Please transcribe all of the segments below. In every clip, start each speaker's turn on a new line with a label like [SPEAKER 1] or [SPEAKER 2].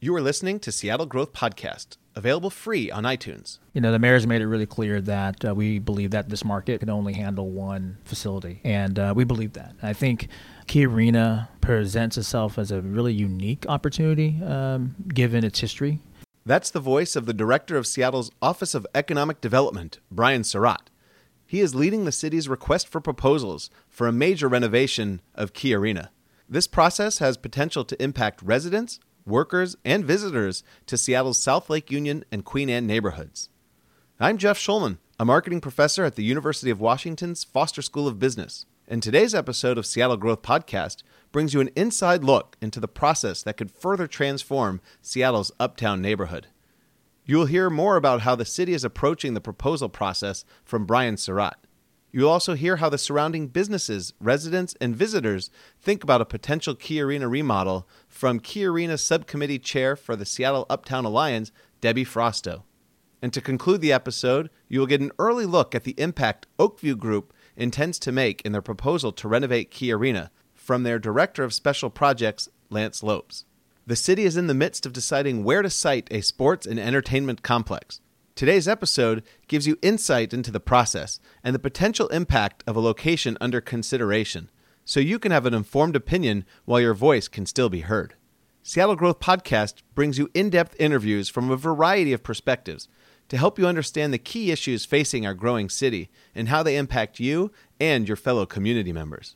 [SPEAKER 1] You are listening to Seattle Growth Podcast, available free on iTunes.
[SPEAKER 2] You know, the mayor's made it really clear that uh, we believe that this market can only handle one facility, and uh, we believe that. I think Key Arena presents itself as a really unique opportunity um, given its history.
[SPEAKER 1] That's the voice of the director of Seattle's Office of Economic Development, Brian Surratt. He is leading the city's request for proposals for a major renovation of Key Arena. This process has potential to impact residents, workers, and visitors to Seattle's South Lake Union and Queen Anne neighborhoods. I'm Jeff Shulman, a marketing professor at the University of Washington's Foster School of Business. And today's episode of Seattle Growth Podcast brings you an inside look into the process that could further transform Seattle's uptown neighborhood. You will hear more about how the city is approaching the proposal process from Brian Surratt. You'll also hear how the surrounding businesses, residents, and visitors think about a potential Key Arena remodel from Key Arena Subcommittee Chair for the Seattle Uptown Alliance, Debi Frausto. And to conclude the episode, you will get an early look at the impact Oak View Group intends to make in their proposal to renovate Key Arena from their Director of Special Projects, Lance Lopes. The city is in the midst of deciding where to site a sports and entertainment complex. Today's episode gives you insight into the process and the potential impact of a location under consideration, so you can have an informed opinion while your voice can still be heard. Seattle Growth Podcast brings you in depth interviews from a variety of perspectives to help you understand the key issues facing our growing city and how they impact you and your fellow community members.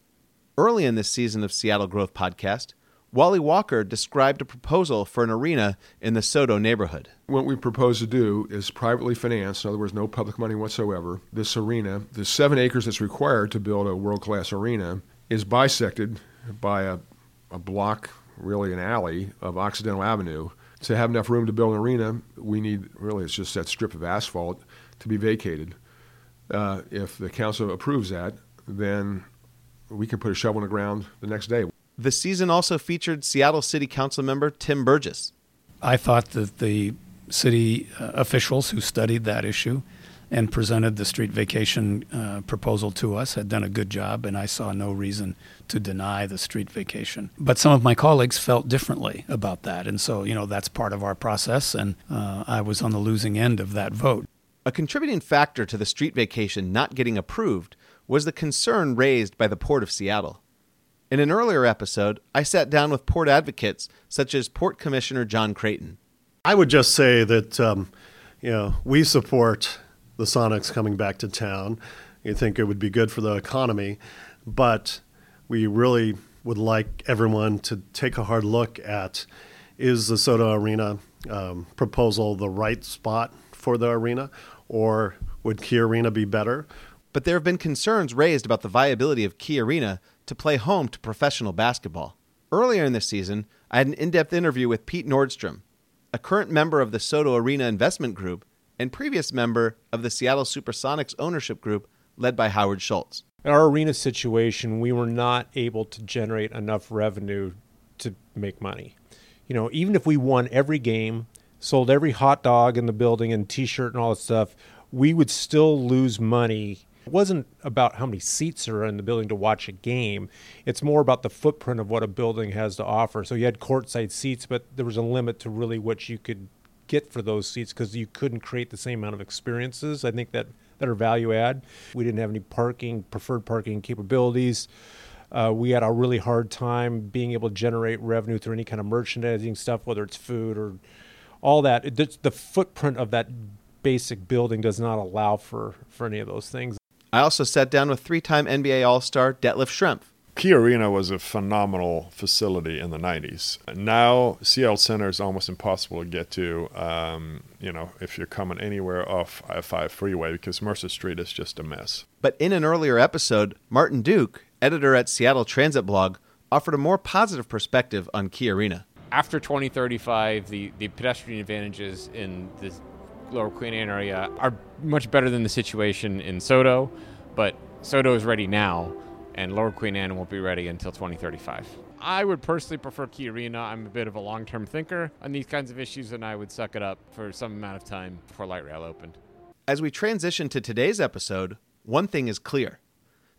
[SPEAKER 1] Early in this season of Seattle Growth Podcast, Wally Walker described a proposal for an arena in the SoDo neighborhood.
[SPEAKER 3] What we propose to do is privately financed, in other words, no public money whatsoever. This arena, the seven acres that's required to build a world class arena, is bisected by a, a block, really an alley, of Occidental Avenue. To have enough room to build an arena, we need really, it's just that strip of asphalt to be vacated. Uh, if the council approves that, then we can put a shovel in the ground the next day.
[SPEAKER 1] The season also featured Seattle City Council member Tim Burgess.
[SPEAKER 4] I thought that the city uh, officials who studied that issue and presented the street vacation uh, proposal to us had done a good job, and I saw no reason to deny the street vacation. But some of my colleagues felt differently about that, and so, you know, that's part of our process, and uh, I was on the losing end of that vote.
[SPEAKER 1] A contributing factor to the street vacation not getting approved was the concern raised by the Port of Seattle. In an earlier episode, I sat down with port advocates such as Port Commissioner John Creighton.
[SPEAKER 5] I would just say that um, you know we support the Sonics coming back to town. We think it would be good for the economy, but we really would like everyone to take a hard look at is the SoDo Arena um, proposal the right spot for the arena, or would Key Arena be better?
[SPEAKER 1] But there have been concerns raised about the viability of Key Arena to play home to professional basketball. Earlier in this season, I had an in depth interview with Pete Nordstrom, a current member of the SoDo Arena Investment Group and previous member of the Seattle Supersonics ownership group led by Howard Schultz.
[SPEAKER 6] In our arena situation, we were not able to generate enough revenue to make money. You know, even if we won every game, sold every hot dog in the building and t shirt and all that stuff, we would still lose money it wasn't about how many seats are in the building to watch a game. It's more about the footprint of what a building has to offer. So you had courtside seats, but there was a limit to really what you could get for those seats because you couldn't create the same amount of experiences. I think that that are value add. We didn't have any parking, preferred parking capabilities. Uh, we had a really hard time being able to generate revenue through any kind of merchandising stuff, whether it's food or all that. It, the footprint of that basic building does not allow for for any of those things.
[SPEAKER 1] I also sat down with three time NBA All Star Detlef Schrempf.
[SPEAKER 7] Key Arena was a phenomenal facility in the 90s. Now, Seattle Center is almost impossible to get to, um, you know, if you're coming anywhere off I 5 freeway because Mercer Street is just a mess.
[SPEAKER 1] But in an earlier episode, Martin Duke, editor at Seattle Transit Blog, offered a more positive perspective on Key Arena.
[SPEAKER 8] After 2035, the, the pedestrian advantages in the Lower Queen Anne area are much better than the situation in SoDo, but SoDo is ready now, and Lower Queen Anne won't be ready until 2035. I would personally prefer Key Arena. I'm a bit of a long term thinker on these kinds of issues, and I would suck it up for some amount of time before light rail opened.
[SPEAKER 1] As we transition to today's episode, one thing is clear.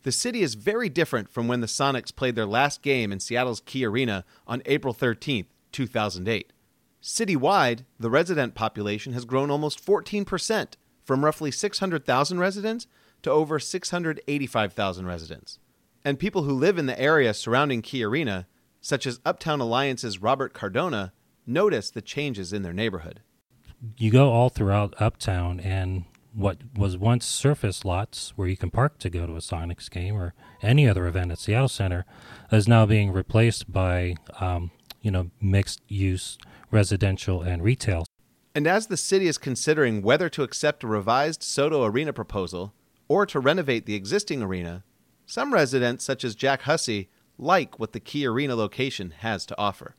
[SPEAKER 1] The city is very different from when the Sonics played their last game in Seattle's Key Arena on April 13, 2008. Citywide, the resident population has grown almost 14%, from roughly 600,000 residents to over 685,000 residents. And people who live in the area surrounding Key Arena, such as Uptown Alliance's Robert Cardona, notice the changes in their neighborhood.
[SPEAKER 9] You go all throughout Uptown, and what was once surface lots where you can park to go to a Sonics game or any other event at Seattle Center is now being replaced by, um, you know, mixed use residential and retail.
[SPEAKER 1] And as the city is considering whether to accept a revised SoDo Arena proposal or to renovate the existing arena, some residents, such as Jack Hussey, like what the Key Arena location has to offer.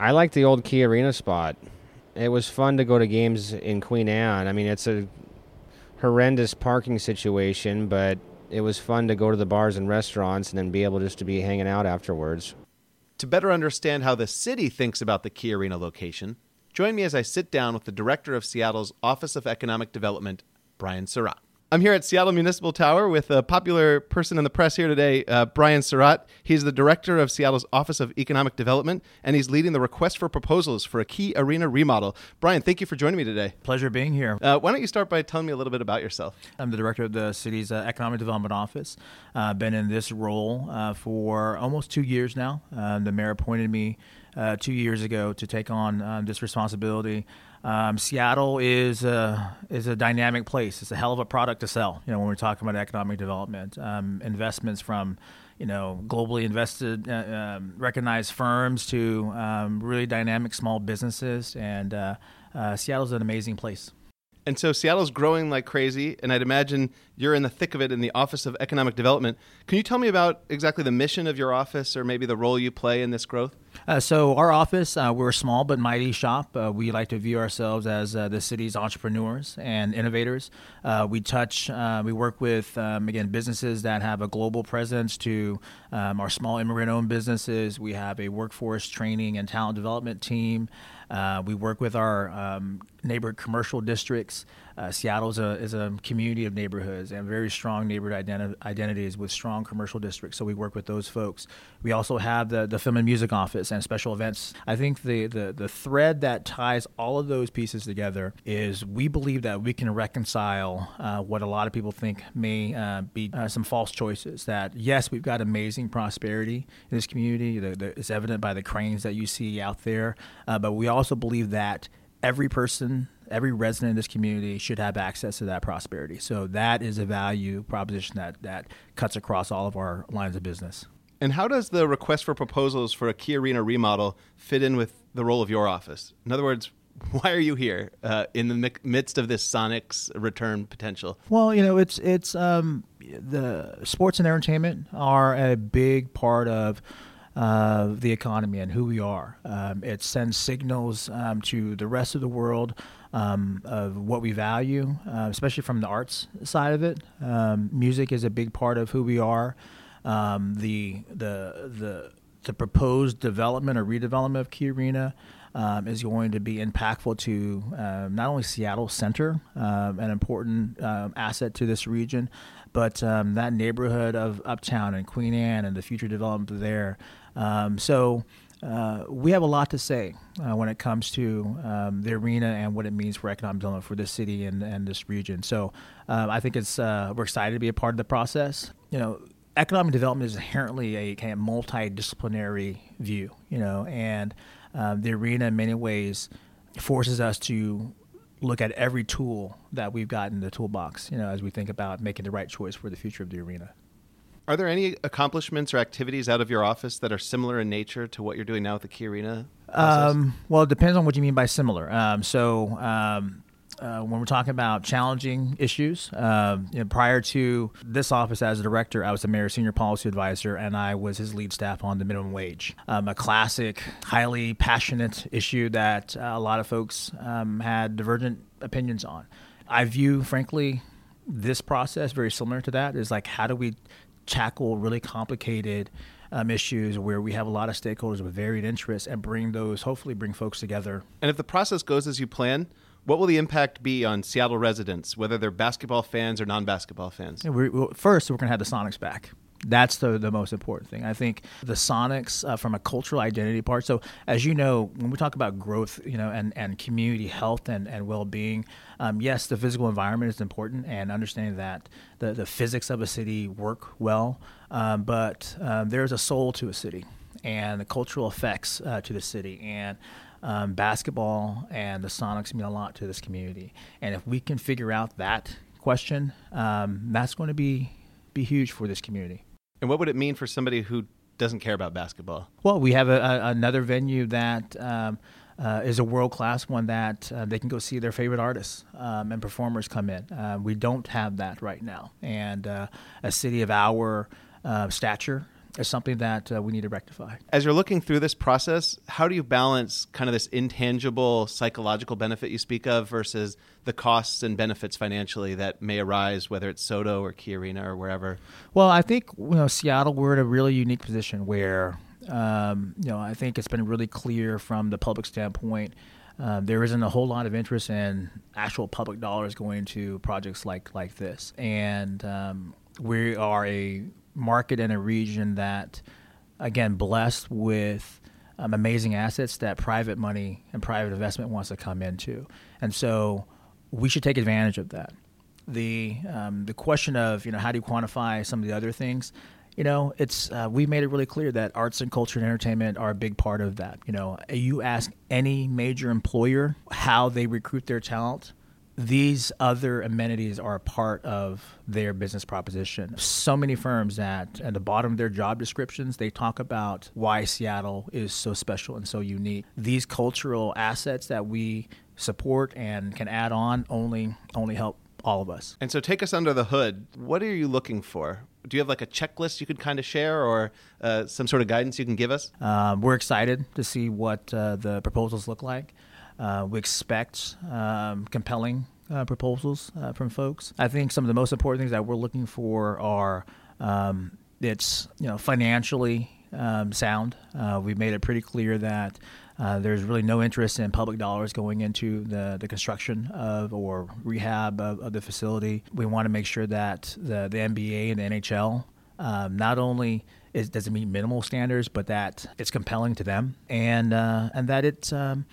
[SPEAKER 10] I like the old Key Arena spot. It was fun to go to games in Queen Anne. I mean, it's a horrendous parking situation, but it was fun to go to the bars and restaurants and then be able just to be hanging out afterwards.
[SPEAKER 1] To better understand how the city thinks about the Key Arena location, join me as I sit down with the director of Seattle's Office of Economic Development, Brian Surratt. I'm here at Seattle Municipal Tower with a popular person in the press here today, uh, Brian Surratt. He's the director of Seattle's Office of Economic Development, and he's leading the request for proposals for a key arena remodel. Brian, thank you for joining me today.
[SPEAKER 2] Pleasure being here.
[SPEAKER 1] Uh, why don't you start by telling me a little bit about yourself?
[SPEAKER 2] I'm the director of the city's uh, Economic Development Office. I've been in this role uh, for almost two years now. Um, the mayor appointed me uh, two years ago to take on um, this responsibility. Um, Seattle is a, is a dynamic place. It's a hell of a product to sell. You know, when we're talking about economic development, um, investments from you know globally invested, uh, um, recognized firms to um, really dynamic small businesses, and uh, uh, Seattle's an amazing place.
[SPEAKER 1] And so Seattle's growing like crazy, and I'd imagine you're in the thick of it in the Office of Economic Development. Can you tell me about exactly the mission of your office or maybe the role you play in this growth?
[SPEAKER 2] Uh, so, our office, uh, we're a small but mighty shop. Uh, we like to view ourselves as uh, the city's entrepreneurs and innovators. Uh, we touch, uh, we work with, um, again, businesses that have a global presence to um, our small immigrant owned businesses. We have a workforce training and talent development team. We work with our um, neighborhood commercial districts. Uh, Seattle is a, is a community of neighborhoods and very strong neighborhood identi- identities with strong commercial districts. So we work with those folks. We also have the, the film and music office and special events. I think the, the, the thread that ties all of those pieces together is we believe that we can reconcile uh, what a lot of people think may uh, be uh, some false choices. That yes, we've got amazing prosperity in this community. The, the, it's evident by the cranes that you see out there, uh, but we also believe that every person, every resident in this community should have access to that prosperity. So that is a value proposition that, that cuts across all of our lines of business.
[SPEAKER 1] And how does the request for proposals for a key arena remodel fit in with the role of your office? In other words, why are you here uh, in the midst of this Sonics return potential?
[SPEAKER 2] Well, you know, it's it's um, the sports and entertainment are a big part of uh, the economy and who we are. Um, it sends signals um, to the rest of the world um, of what we value, uh, especially from the arts side of it. Um, music is a big part of who we are. Um, the the the the proposed development or redevelopment of Key Arena um, is going to be impactful to uh, not only Seattle Center, um, an important um, asset to this region, but um, that neighborhood of Uptown and Queen Anne and the future development there. Um, so. Uh, we have a lot to say uh, when it comes to um, the arena and what it means for economic development for this city and, and this region. So I think it's uh, we're excited to be a part of the process. You know, economic development is inherently a kind of multidisciplinary view. You know, and um, the arena in many ways forces us to look at every tool that we've got in the toolbox, you know, as we think about making the right choice for the future of the arena.
[SPEAKER 1] Are there any accomplishments or activities out of your office that are similar in nature to what you're doing now with the Key Arena?
[SPEAKER 2] Um, well, it depends on what you mean by similar. Um, so, um, uh, when we're talking about challenging issues, uh, you know, prior to this office as a director, I was the mayor's senior policy advisor, and I was his lead staff on the minimum wage. Um, a classic, highly passionate issue that uh, a lot of folks um, had divergent opinions on. I view, frankly, this process very similar to that. Is like how do we tackle really complicated um, issues where we have a lot of stakeholders with varied interests and bring those, hopefully, bring folks together.
[SPEAKER 1] And if the process goes as you plan, what will the impact be on Seattle residents, whether they're basketball fans or non-basketball fans?
[SPEAKER 2] Yeah, we're, well, first, we're going to have the Sonics back. That's the, the most important thing. I think the Sonics uh, from a cultural identity part. So as you know, when we talk about growth, you know, and, and community health and, and well-being, um, yes, the physical environment is important and understanding that the, the physics of a city work well, um, but um, there's a soul to a city and the cultural effects uh, to the city. And um, basketball and the Sonics mean a lot to this community. And if we can figure out that question, um, that's going to be be huge for this community.
[SPEAKER 1] And what would it mean for somebody who doesn't care about basketball?
[SPEAKER 2] Well, we have a, a, another venue that um, uh, is a world class one that uh, they can go see their favorite artists um, and performers come in. Uh, we don't have that right now, and uh, a city of our uh, stature is something that uh, we need to rectify.
[SPEAKER 1] As you're looking through this process, how do you balance kind of this intangible psychological benefit you speak of versus the costs and benefits financially that may arise, whether it's SoDo or Key Arena or wherever?
[SPEAKER 2] Well, I think you know Seattle we're in a really unique position where um, you know I think it's been really clear from the public standpoint. Uh, there isn't a whole lot of interest in actual public dollars going into projects like like this, and um, we are a market in a region that, again, blessed with um, amazing assets that private money and private investment wants to come into, and so we should take advantage of that. The um, the question of you know how do you quantify some of the other things, you know, it's uh, we made it really clear that arts and culture and entertainment are a big part of that. You know, you ask any major employer how they recruit their talent, these other amenities are a part of their business proposition. So many firms that at the bottom of their job descriptions, they talk about why Seattle is so special and so unique. These cultural assets that we support and can add on only only help all of us.
[SPEAKER 1] And so take us under the hood. What are you looking for? Do you have like a checklist you could kind of share or uh, some sort of guidance you can give us?
[SPEAKER 2] Um, we're excited to see what uh, the proposals look like. Uh, we expect um, compelling uh, proposals uh, from folks. I think some of the most important things that we're looking for are um, it's you know financially um, sound. Uh, we've made it pretty clear that uh, there's really no interest in public dollars going into the, the construction of or rehab of, of the facility. We want to make sure that the, the NBA and the NHL um, not only is, does it meet minimal standards, but that it's compelling to them and uh, and that it's um,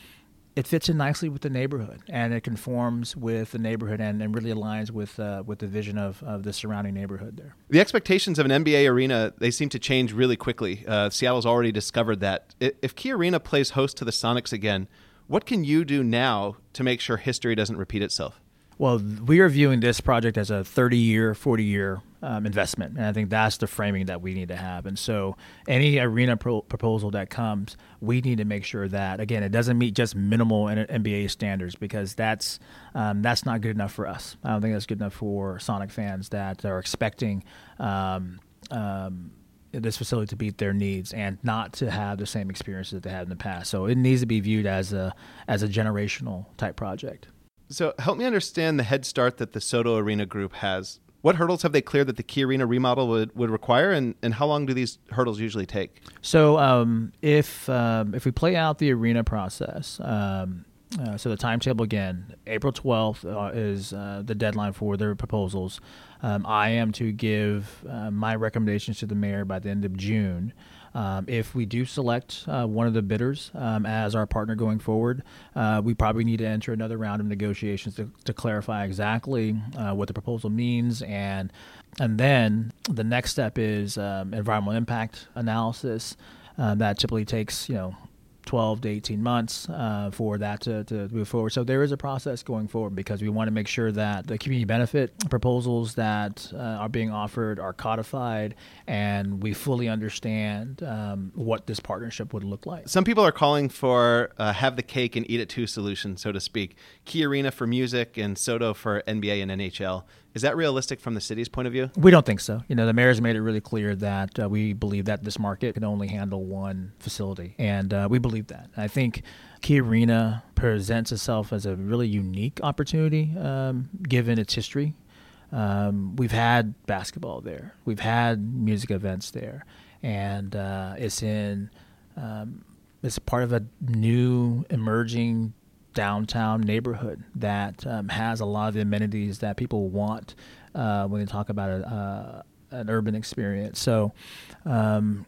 [SPEAKER 2] it fits in nicely with the neighborhood and it conforms with the neighborhood and, and really aligns with uh, with the vision of, of the surrounding neighborhood there.
[SPEAKER 1] The expectations of an NBA arena they seem to change really quickly. Uh, Seattle's already discovered that if Key Arena plays host to the Sonics again, what can you do now to make sure history doesn't repeat itself?
[SPEAKER 2] Well, we are viewing this project as a 30 year, 40 year um, investment. And I think that's the framing that we need to have. And so, any arena pro- proposal that comes, we need to make sure that, again, it doesn't meet just minimal NBA standards because that's, um, that's not good enough for us. I don't think that's good enough for Sonic fans that are expecting. Um, um this facility to meet their needs and not to have the same experiences that they had in the past. So it needs to be viewed as a as a generational type project.
[SPEAKER 1] So help me understand the head start that the SoDo Arena Group has. What hurdles have they cleared that the Key Arena remodel would, would require, and, and how long do these hurdles usually take?
[SPEAKER 2] So um, if um, if we play out the arena process, um, uh, so the timetable again, April 12th uh, is uh, the deadline for their proposals. Um, I am to give uh, my recommendations to the mayor by the end of June. Um, if we do select uh, one of the bidders um, as our partner going forward, uh, we probably need to enter another round of negotiations to, to clarify exactly uh, what the proposal means, and and then the next step is um, environmental impact analysis. Uh, that typically takes you know 12 to 18 months uh, for that to, to move forward. So there is a process going forward because we want to make sure that the community benefit proposals that uh, are being offered are codified and we fully understand um, what this partnership would look like.
[SPEAKER 1] Some people are calling for uh, have the cake and eat it too solution, so to speak. Key Arena for music and SoDo for NBA and NHL. Is that realistic from the city's point of view?
[SPEAKER 2] We don't think so. You know, the mayor's made it really clear that uh, we believe that this market can only handle one facility, and uh, we believe that. I think Key Arena presents itself as a really unique opportunity, um, given its history. Um, we've had basketball there, we've had music events there, and uh, it's in um, it's part of a new emerging downtown neighborhood that um, has a lot of the amenities that people want uh, when they talk about a, an urban experience. So um,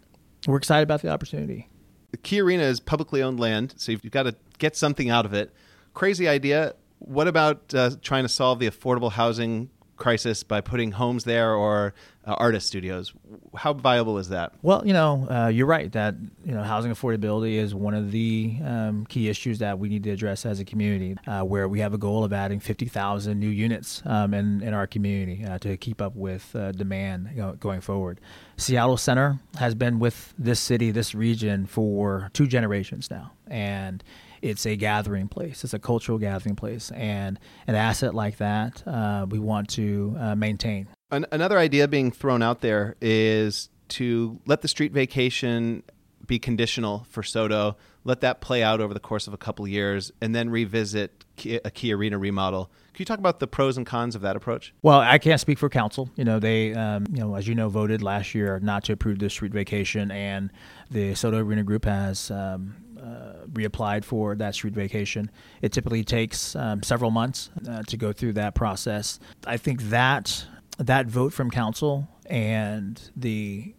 [SPEAKER 2] we're excited about the opportunity.
[SPEAKER 1] The Key Arena is publicly owned land, so you've got to get something out of it. Crazy idea. What about uh, trying to solve the affordable housing crisis by putting homes there or uh, artist studios? How viable is that?
[SPEAKER 2] Well, you know, uh, you're right that you know housing affordability is one of the um, key issues that we need to address as a community. Uh, where we have a goal of adding 50,000 new units um, in in our community uh, to keep up with uh, demand you know, going forward. Seattle Center has been with this city, this region for two generations now, and it's a gathering place. It's a cultural gathering place, and an asset like that uh, we want to uh, maintain.
[SPEAKER 1] An- another idea being thrown out there is to let the street vacation be conditional for SoDo. Let that play out over the course of a couple of years, and then revisit a key arena remodel. Can you talk about the pros and cons of that approach?
[SPEAKER 2] Well, I can't speak for council. You know, they, um, you know, as you know, voted last year not to approve the street vacation, and the SoDo Arena Group has um, uh, reapplied for that street vacation. It typically takes um, several months uh, to go through that process. I think that that vote from council and the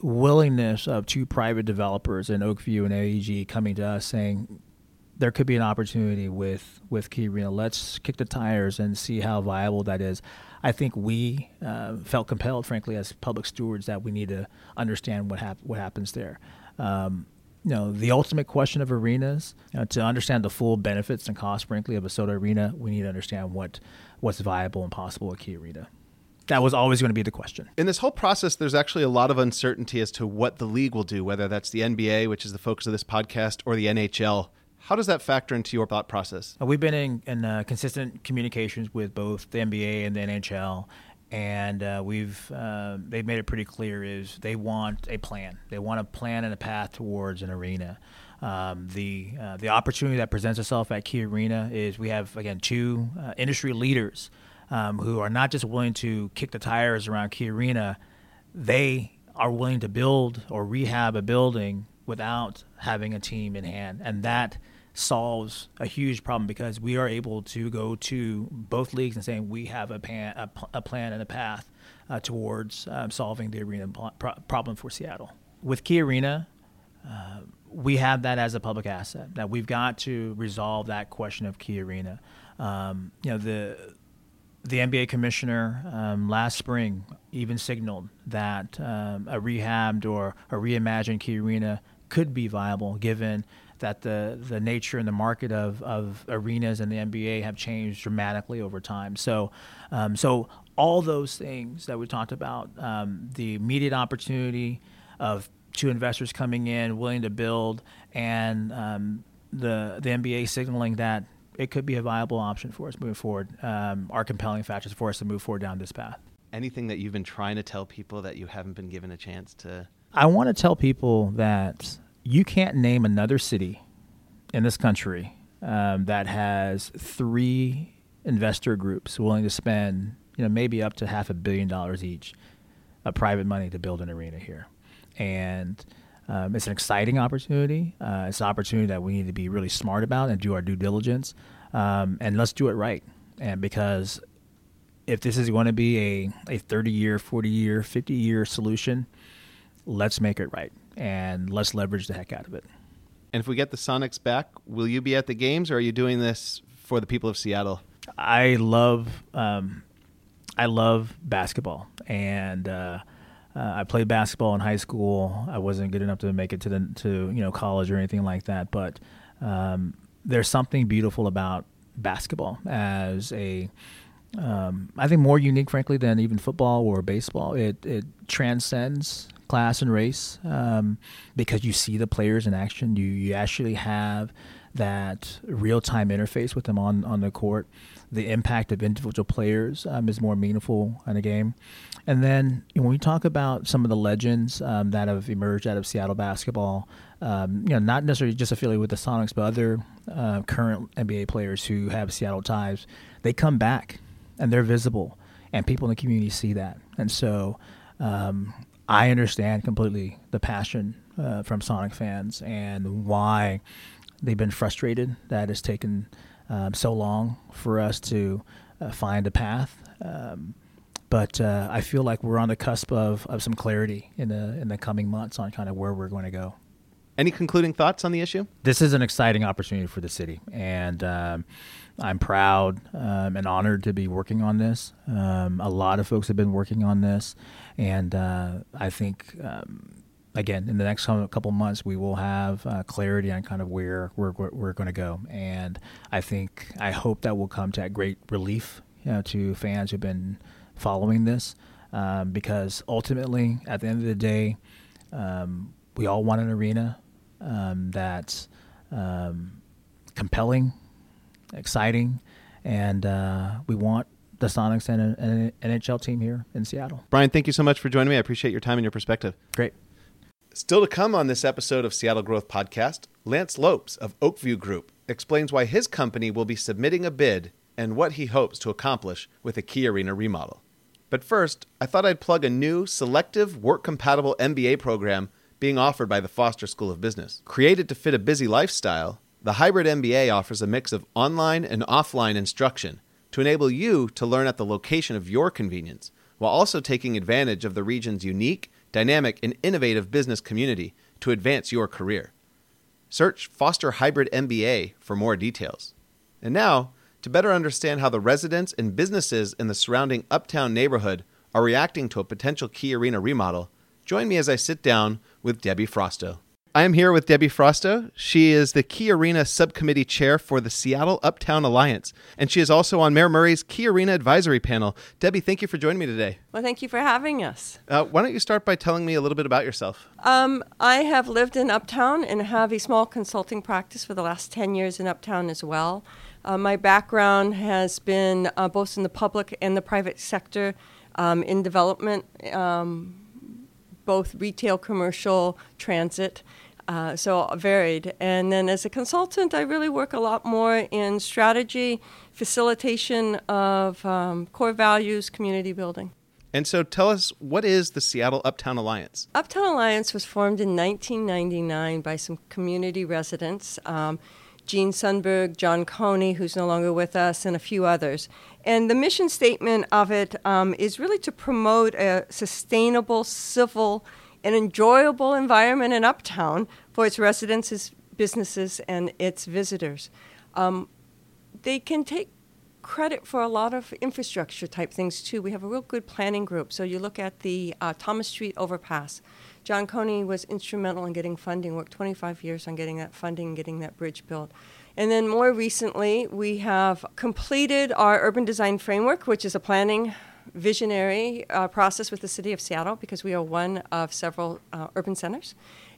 [SPEAKER 2] willingness of two private developers in Oak View and AEG coming to us saying there could be an opportunity with with Key Arena. Let's kick the tires and see how viable that is. I think we uh, felt compelled, frankly, as public stewards, that we need to understand what hap- what happens there. Um, you know, the ultimate question of arenas, you know, to understand the full benefits and costs, frankly, of a SoDo arena, we need to understand what what's viable and possible at Key Arena. That was always going to be the question.
[SPEAKER 1] In this whole process, there's actually a lot of uncertainty as to what the league will do, whether that's the NBA, which is the focus of this podcast, or the NHL. How does that factor into your thought process?
[SPEAKER 2] We've been in, in uh, consistent communications with both the NBA and the NHL, and uh, we've uh, they've made it pretty clear is they want a plan. They want a plan and a path towards an arena. Um, the uh, the opportunity that presents itself at Key Arena is we have again two uh, industry leaders um, who are not just willing to kick the tires around Key Arena, they are willing to build or rehab a building without having a team in hand, and that solves a huge problem because we are able to go to both leagues and saying we have a, pan, a, a plan and a path uh, towards um, solving the arena pro- problem for Seattle. With Key Arena, uh, we have that as a public asset that we've got to resolve that question of Key Arena. Um, you know the the NBA commissioner um, last spring even signaled that um, a rehabbed or a reimagined Key Arena could be viable given that the the nature and the market of, of arenas and the NBA have changed dramatically over time. So, um, so all those things that we talked about, um, the immediate opportunity of two investors coming in, willing to build, and um, the the NBA signaling that it could be a viable option for us moving forward, um, are compelling factors for us to move forward down this path.
[SPEAKER 1] Anything that you've been trying to tell people that you haven't been given a chance to?
[SPEAKER 2] I want to tell people that you can't name another city in this country um, that has three investor groups willing to spend, you know, maybe up to half a billion dollars each of private money to build an arena here, and um, it's an exciting opportunity. Uh, it's an opportunity that we need to be really smart about and do our due diligence, um, and let's do it right. And because if this is going to be a, a 30 year, 40 year, 50 year solution, let's make it right and let's leverage the heck out of it.
[SPEAKER 1] And if we get the Sonics back, will you be at the games, or are you doing this for the people of Seattle?
[SPEAKER 2] I love, um, I love basketball, and uh, uh, I played basketball in high school. I wasn't good enough to make it to the to you know college or anything like that, but um, there's something beautiful about basketball as a um, I think more unique, frankly, than even football or baseball. It it transcends class and race um, because you see the players in action. You you actually have that real time interface with them on on the court. The impact of individual players um, is more meaningful in a game. And then when we talk about some of the legends um, that have emerged out of Seattle basketball, um, you know, not necessarily just affiliated with the Sonics, but other uh, current NBA players who have Seattle ties, they come back and they're visible, and people in the community see that. And so um, I understand completely the passion uh, from Sonic fans and why they've been frustrated that it's taken um, so long for us to uh, find a path. Um, but uh, I feel like we're on the cusp of, of some clarity in the in the coming months on kind of where we're going to go.
[SPEAKER 1] Any concluding thoughts on the issue?
[SPEAKER 2] This is an exciting opportunity for the city, and um, I'm proud um, and honored to be working on this. Um, a lot of folks have been working on this, and uh, I think um, again in the next couple months we will have uh, clarity on kind of where we're we're going to go, and I think I hope that will come to great relief you know, to fans who've been following this, um, because ultimately at the end of the day, um, we all want an arena um, that's um, compelling, exciting, and uh, we want the Sonics and an NHL team here in Seattle.
[SPEAKER 1] Brian, thank you so much for joining me. I appreciate your time and your perspective.
[SPEAKER 2] Great.
[SPEAKER 1] Still to come on this episode of Seattle Growth Podcast, Lance Lopes of Oak View Group explains why his company will be submitting a bid and what he hopes to accomplish with a Key Arena remodel. But first, I thought I'd plug a new selective work compatible MBA program being offered by the Foster School of Business. Created to fit a busy lifestyle, the hybrid MBA offers a mix of online and offline instruction to enable you to learn at the location of your convenience, while also taking advantage of the region's unique, dynamic, and innovative business community to advance your career. Search Foster Hybrid MBA for more details. And now, to better understand how the residents and businesses in the surrounding uptown neighborhood are reacting to a potential Key Arena remodel, Join me as I sit down with Debi Frausto. I am here with Debi Frausto. She is the Key Arena Subcommittee Chair for the Seattle Uptown Alliance, and she is also on Mayor Murray's Key Arena Advisory Panel. Debi, thank you for joining me today.
[SPEAKER 11] Well, thank you for having us.
[SPEAKER 1] Uh, why don't you start by telling me a little bit about yourself?
[SPEAKER 11] Um, I have lived in Uptown and have a small consulting practice for the last 10 years in Uptown as well. Uh, my background has been uh, both in the public and the private sector um, in development. Um, both retail, commercial, transit. Uh, so varied. And then as a consultant, I really work a lot more in strategy, facilitation of um, core values, community building.
[SPEAKER 1] And so tell us, what is the Seattle Uptown Alliance?
[SPEAKER 11] Uptown Alliance was formed in 1999 by some community residents. Um, Gene Sundberg, John Coney, who's no longer with us, and a few others. And the mission statement of it um, is really to promote a sustainable, civil, and enjoyable environment in Uptown for its residents, its businesses, and its visitors. Um, they can take credit for a lot of infrastructure type things too. We have a real good planning group. So you look at the uh, Thomas Street overpass. John Coney was instrumental in getting funding, worked 25 years on getting that funding, getting that bridge built. And then more recently, we have completed our urban design framework, which is a planning visionary uh, process with the city of Seattle because we are one of several uh, urban centers.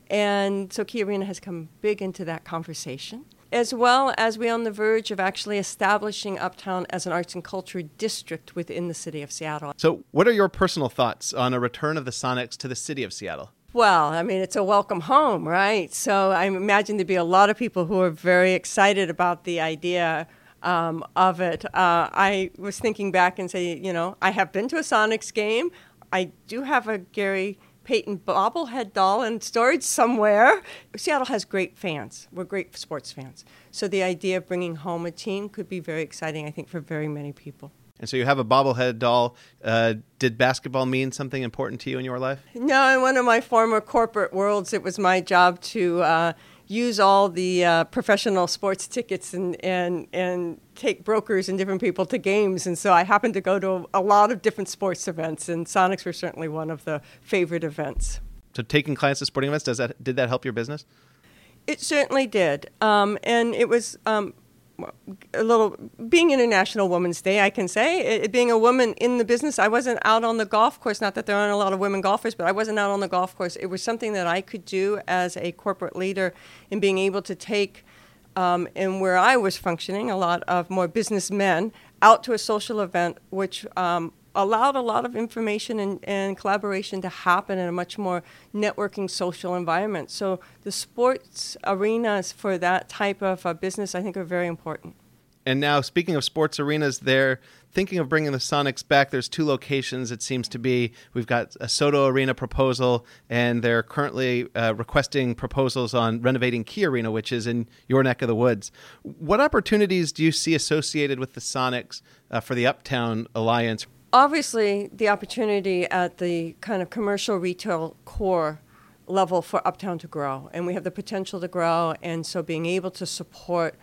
[SPEAKER 11] And so Key Arena has come big into that conversation as well as we're on the verge of actually establishing Uptown as an arts and culture district within the city of Seattle.
[SPEAKER 1] So, what are your personal thoughts on a return of the Sonics to the city of Seattle?
[SPEAKER 11] Well, I mean, it's a welcome home, right? So, I imagine there'd be a lot of people who are very excited about the idea um, of it. Uh, I was thinking back and say, you know, I have been to a Sonics game. I do have a Gary Payton bobblehead doll in storage somewhere. Seattle has great fans. We're great sports fans. So the idea of bringing home a team could be very exciting, I think, for very many people.
[SPEAKER 1] And so you have a bobblehead doll. Uh, did basketball mean something important to you in your life?
[SPEAKER 11] No, in one of my former corporate worlds, it was my job to uh, use all the uh, professional sports tickets and, and, and take brokers and different people to games. And so I happened to go to a lot of different sports events, and Sonics were certainly one of the favorite events.
[SPEAKER 1] So taking clients to sporting events, does that, did that help your business?
[SPEAKER 11] It certainly did. Um, and it was um, a little being International Women's Day, I can say. It, being a woman in the business, I wasn't out on the golf course. Not that there aren't a lot of women golfers, but I wasn't out on the golf course. It was something that I could do as a corporate leader in being able to take, um, where I was functioning, a lot of more businessmen out to a social event, which um, allowed a lot of information and, and collaboration to happen in a much more networking social environment. So the sports arenas for that type of uh, business, I think, are very important.
[SPEAKER 1] And now, speaking of sports arenas, they're thinking of bringing the Sonics back. There's two locations, it seems to be. We've got a SoDo Arena proposal, and they're currently uh, requesting proposals on renovating Key Arena, which is in your neck of the woods. What opportunities do you see associated with the Sonics uh, for the Uptown Alliance?
[SPEAKER 11] Obviously, the opportunity at the kind of commercial retail core level for Uptown to grow, and we have the potential to grow, and so being able to support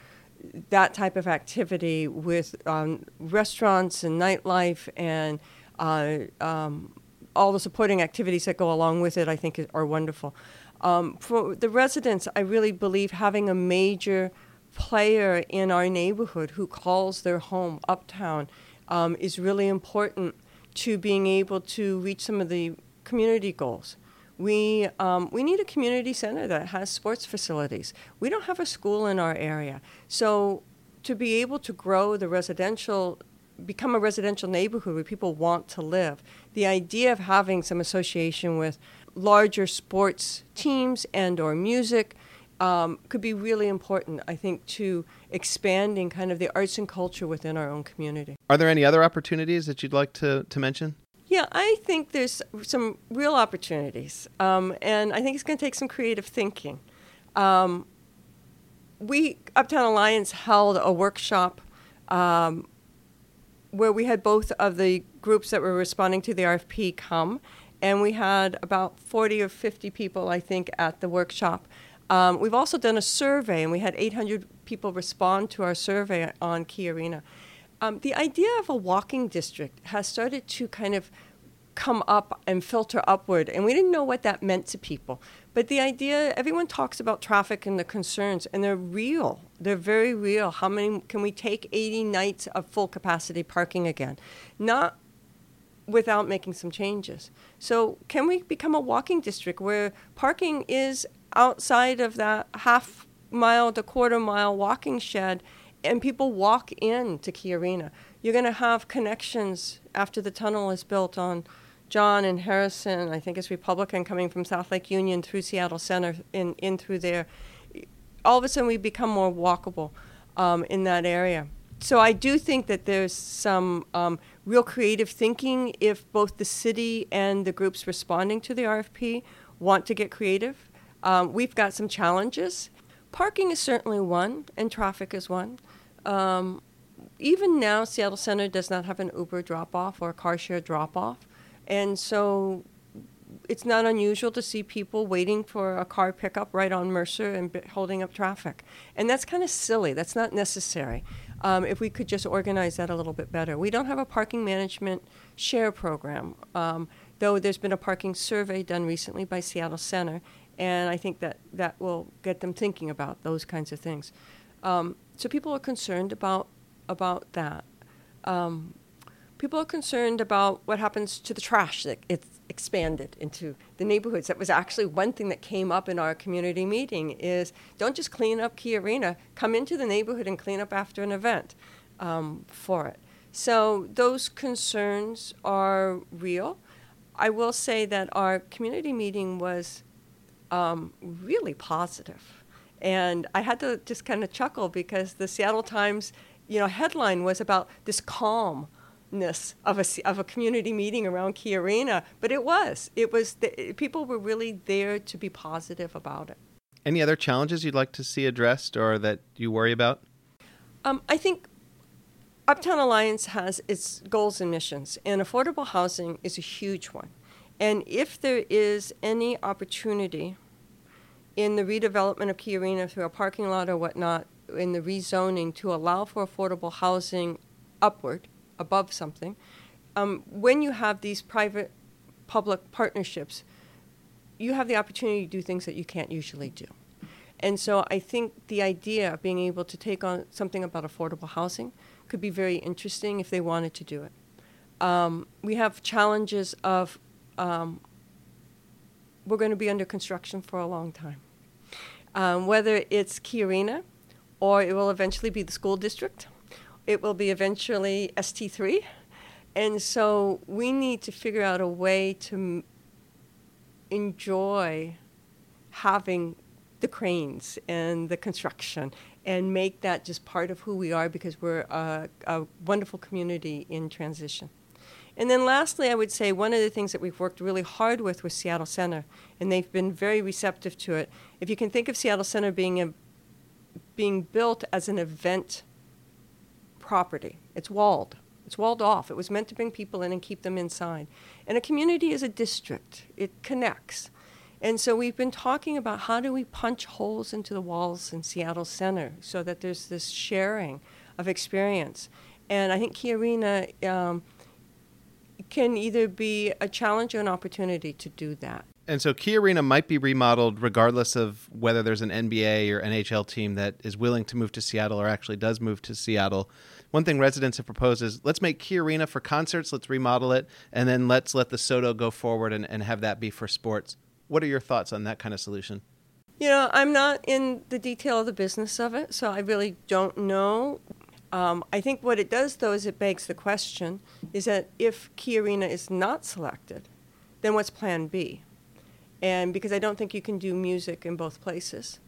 [SPEAKER 11] that type of activity with um, restaurants and nightlife and uh, um, all the supporting activities that go along with it, I think are wonderful. Um, for the residents, I really believe having a major player in our neighborhood who calls their home uptown um, is really important to being able to reach some of the community goals. We, um, we need a community center that has sports facilities. We don't have a school in our area. So, to be able to grow the residential, become a residential neighborhood where people want to live, the idea of having some association with larger sports teams and or music um, could be really important, I think, to expanding kind of the arts and culture within our own community.
[SPEAKER 1] Are there any other opportunities that you'd like to, to mention?
[SPEAKER 11] Yeah, I think there's some real opportunities, um, and I think it's going to take some creative thinking. Um, we, Uptown Alliance, held a workshop um, where we had both of the groups that were responding to the RFP come, and we had about 40 or 50 people, I think, at the workshop. Um, we've also done a survey, and we had 800 people respond to our survey on Key Arena. Um, the idea of a walking district has started to kind of come up and filter upward, and we didn't know what that meant to people. But the idea, everyone talks about traffic and the concerns, and they're real. They're very real. How many can we take 80 nights of full capacity parking again? Not without making some changes. So, can we become a walking district where parking is outside of that half mile to quarter mile walking shed and people walk in to Key Arena. You're going to have connections after the tunnel is built on John and Harrison. I think it's Republican coming from South Lake Union through Seattle Center in, in through there. All of a sudden, we become more walkable um, in that area. So I do think that there's some um, real creative thinking if both the city and the groups responding to the RFP want to get creative. Um, we've got some challenges. Parking is certainly one, and traffic is one. Um, even now, Seattle Center does not have an Uber drop off or a car share drop off. And so it's not unusual to see people waiting for a car pickup right on Mercer and b- holding up traffic. And that's kind of silly. That's not necessary. Um, if we could just organize that a little bit better. We don't have a parking management share program, um, though there's been a parking survey done recently by Seattle Center, and I think that that will get them thinking about those kinds of things. Um, so people are concerned about about that. Um, people are concerned about what happens to the trash that it's expanded into the neighborhoods. That was actually one thing that came up in our community meeting is don't just clean up Key Arena, come into the neighborhood and clean up after an event um, for it. So those concerns are real. I will say that our community meeting was um, really positive. And I had to just kind of chuckle because the Seattle Times, you know, headline was about this calmness of a, of a community meeting around Key Arena, but it was. It was the, people were really there to be positive about it.
[SPEAKER 1] Any other challenges you'd like to see addressed or that you worry about?
[SPEAKER 11] Um, I think Uptown Alliance has its goals and missions, and affordable housing is a huge one. And if there is any opportunity in the redevelopment of Key Arena through a parking lot or whatnot, in the rezoning to allow for affordable housing upward, above something, um, when you have these private public partnerships, you have the opportunity to do things that you can't usually do. And so I think the idea of being able to take on something about affordable housing could be very interesting if they wanted to do it. Um, we have challenges of um, we're going to be under construction for a long time. Um, whether it's Key Arena or it will eventually be the school district, it will be eventually ST3. And so we need to figure out a way to m- enjoy having the cranes and the construction and make that just part of who we are because we're a, a wonderful community in transition. And then lastly, I would say one of the things that we've worked really hard with was Seattle Center, and they've been very receptive to it. If you can think of Seattle Center being a, being built as an event property, it's walled. It's walled off. It was meant to bring people in and keep them inside. And a community is a district. It connects. And so we've been talking about how do we punch holes into the walls in Seattle Center so that there's this sharing of experience. And I think Key Arena um, can either be a challenge or an opportunity to do that.
[SPEAKER 1] And so Key Arena might be remodeled regardless of whether there's an NBA or NHL team that is willing to move to Seattle or actually does move to Seattle. One thing residents have proposed is let's make Key Arena for concerts, let's remodel it, and then let's let the SoDo go forward and, and have that be for sports. What are your thoughts on that kind of solution?
[SPEAKER 11] You know, I'm not in the detail of the business of it, so I really don't know. Um, I think what it does, though, is it begs the question is that if Key Arena is not selected, then what's plan B? and because I don't think you can do music in both places.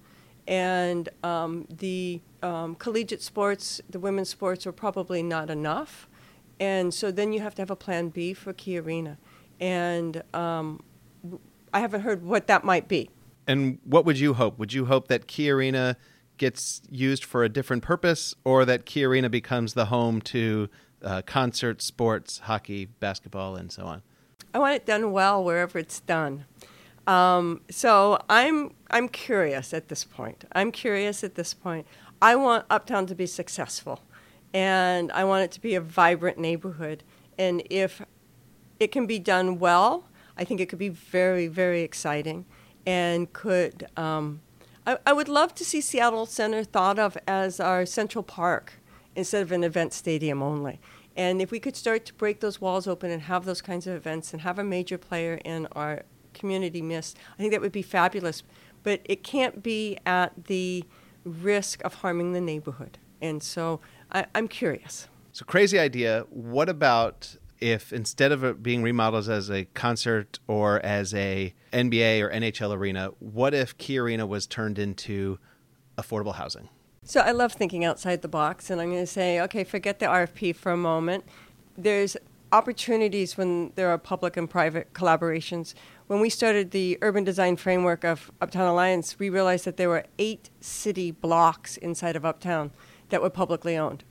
[SPEAKER 11] And um, the um, collegiate sports, the women's sports, are probably not enough. And so then you have to have a plan B for Key Arena. And um, I haven't heard what that might be.
[SPEAKER 1] And what would you hope? Would you hope that Key Arena gets used for a different purpose or that Key Arena becomes the home to uh, concerts, sports, hockey, basketball, and so on?
[SPEAKER 11] I want it done well wherever it's done. Um, so I'm I'm curious at this point. I'm curious at this point. I want Uptown to be successful, and I want it to be a vibrant neighborhood. And if it can be done well, I think it could be very very exciting, and could. Um, I, I would love to see Seattle Center thought of as our Central Park instead of an event stadium only. And if we could start to break those walls open and have those kinds of events and have a major player in our community missed. I think that would be fabulous, but it can't be at the risk of harming the neighborhood. And so I, am curious.
[SPEAKER 1] So, crazy idea. What about if instead of it being remodeled as a concert or as a NBA or NHL arena, what if Key Arena was turned into affordable housing?
[SPEAKER 11] So I love thinking outside the box, and I'm going to say, okay, forget the RFP for a moment. There's opportunities when there are public and private collaborations when we started the urban design framework of Uptown Alliance, we realized that there were eight city blocks inside of Uptown that were publicly owned.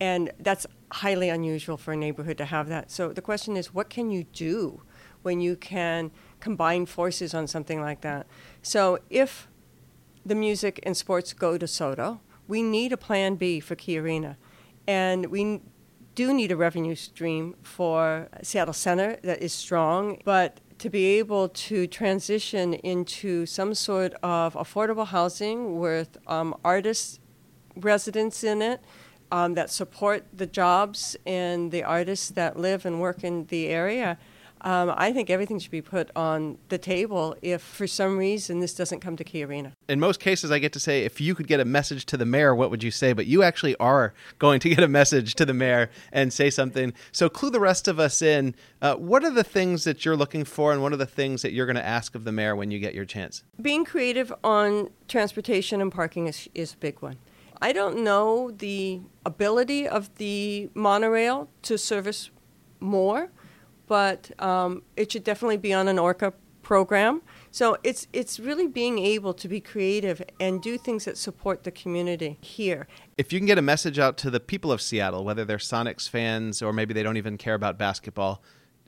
[SPEAKER 11] And that's highly unusual for a neighborhood to have that. So the question is, what can you do when you can combine forces on something like that? So if the music and sports go to SoDo, we need a plan B for Key Arena. And we do need a revenue stream for Seattle Center that is strong, but to be able to transition into some sort of affordable housing with um, artist residents in it um, that support the jobs and the artists that live and work in the area um, I think everything should be put on the table if for some reason this doesn't come to Key Arena.
[SPEAKER 1] In most cases, I get to say, if you could get a message to the mayor, what would you say? But you actually are going to get a message to the mayor and say something. So clue the rest of us in. Uh, what are the things that you're looking for, and what are the things that you're going to ask of the mayor when you get your chance?
[SPEAKER 11] Being creative on transportation and parking is, is a big one. I don't know the ability of the monorail to service more but um, it should definitely be on an ORCA program. So it's it's really being able to be creative and do things that support the community here.
[SPEAKER 1] If you can get a message out to the people of Seattle, whether they're Sonics fans or maybe they don't even care about basketball,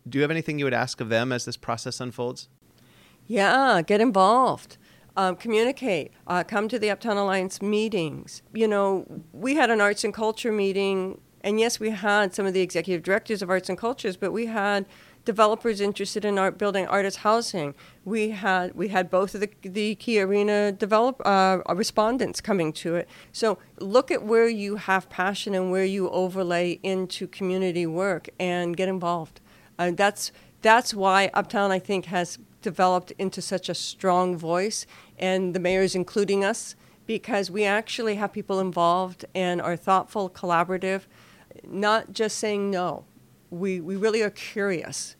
[SPEAKER 1] do you have anything you would ask of them as this process unfolds?
[SPEAKER 11] Yeah, get involved. Um, communicate. Uh, come to the Uptown Alliance meetings. You know, we had an arts and culture meeting and yes, we had some of the executive directors of arts and cultures, but we had developers interested in art building artist housing. We had we had both of the the Key Arena develop uh, respondents coming to it. So look at where you have passion and where you overlay into community work and get involved. Uh, that's that's why Uptown I think has developed into such a strong voice, and the mayor is including us because we actually have people involved and are thoughtful, collaborative not just saying no. We, we really are curious.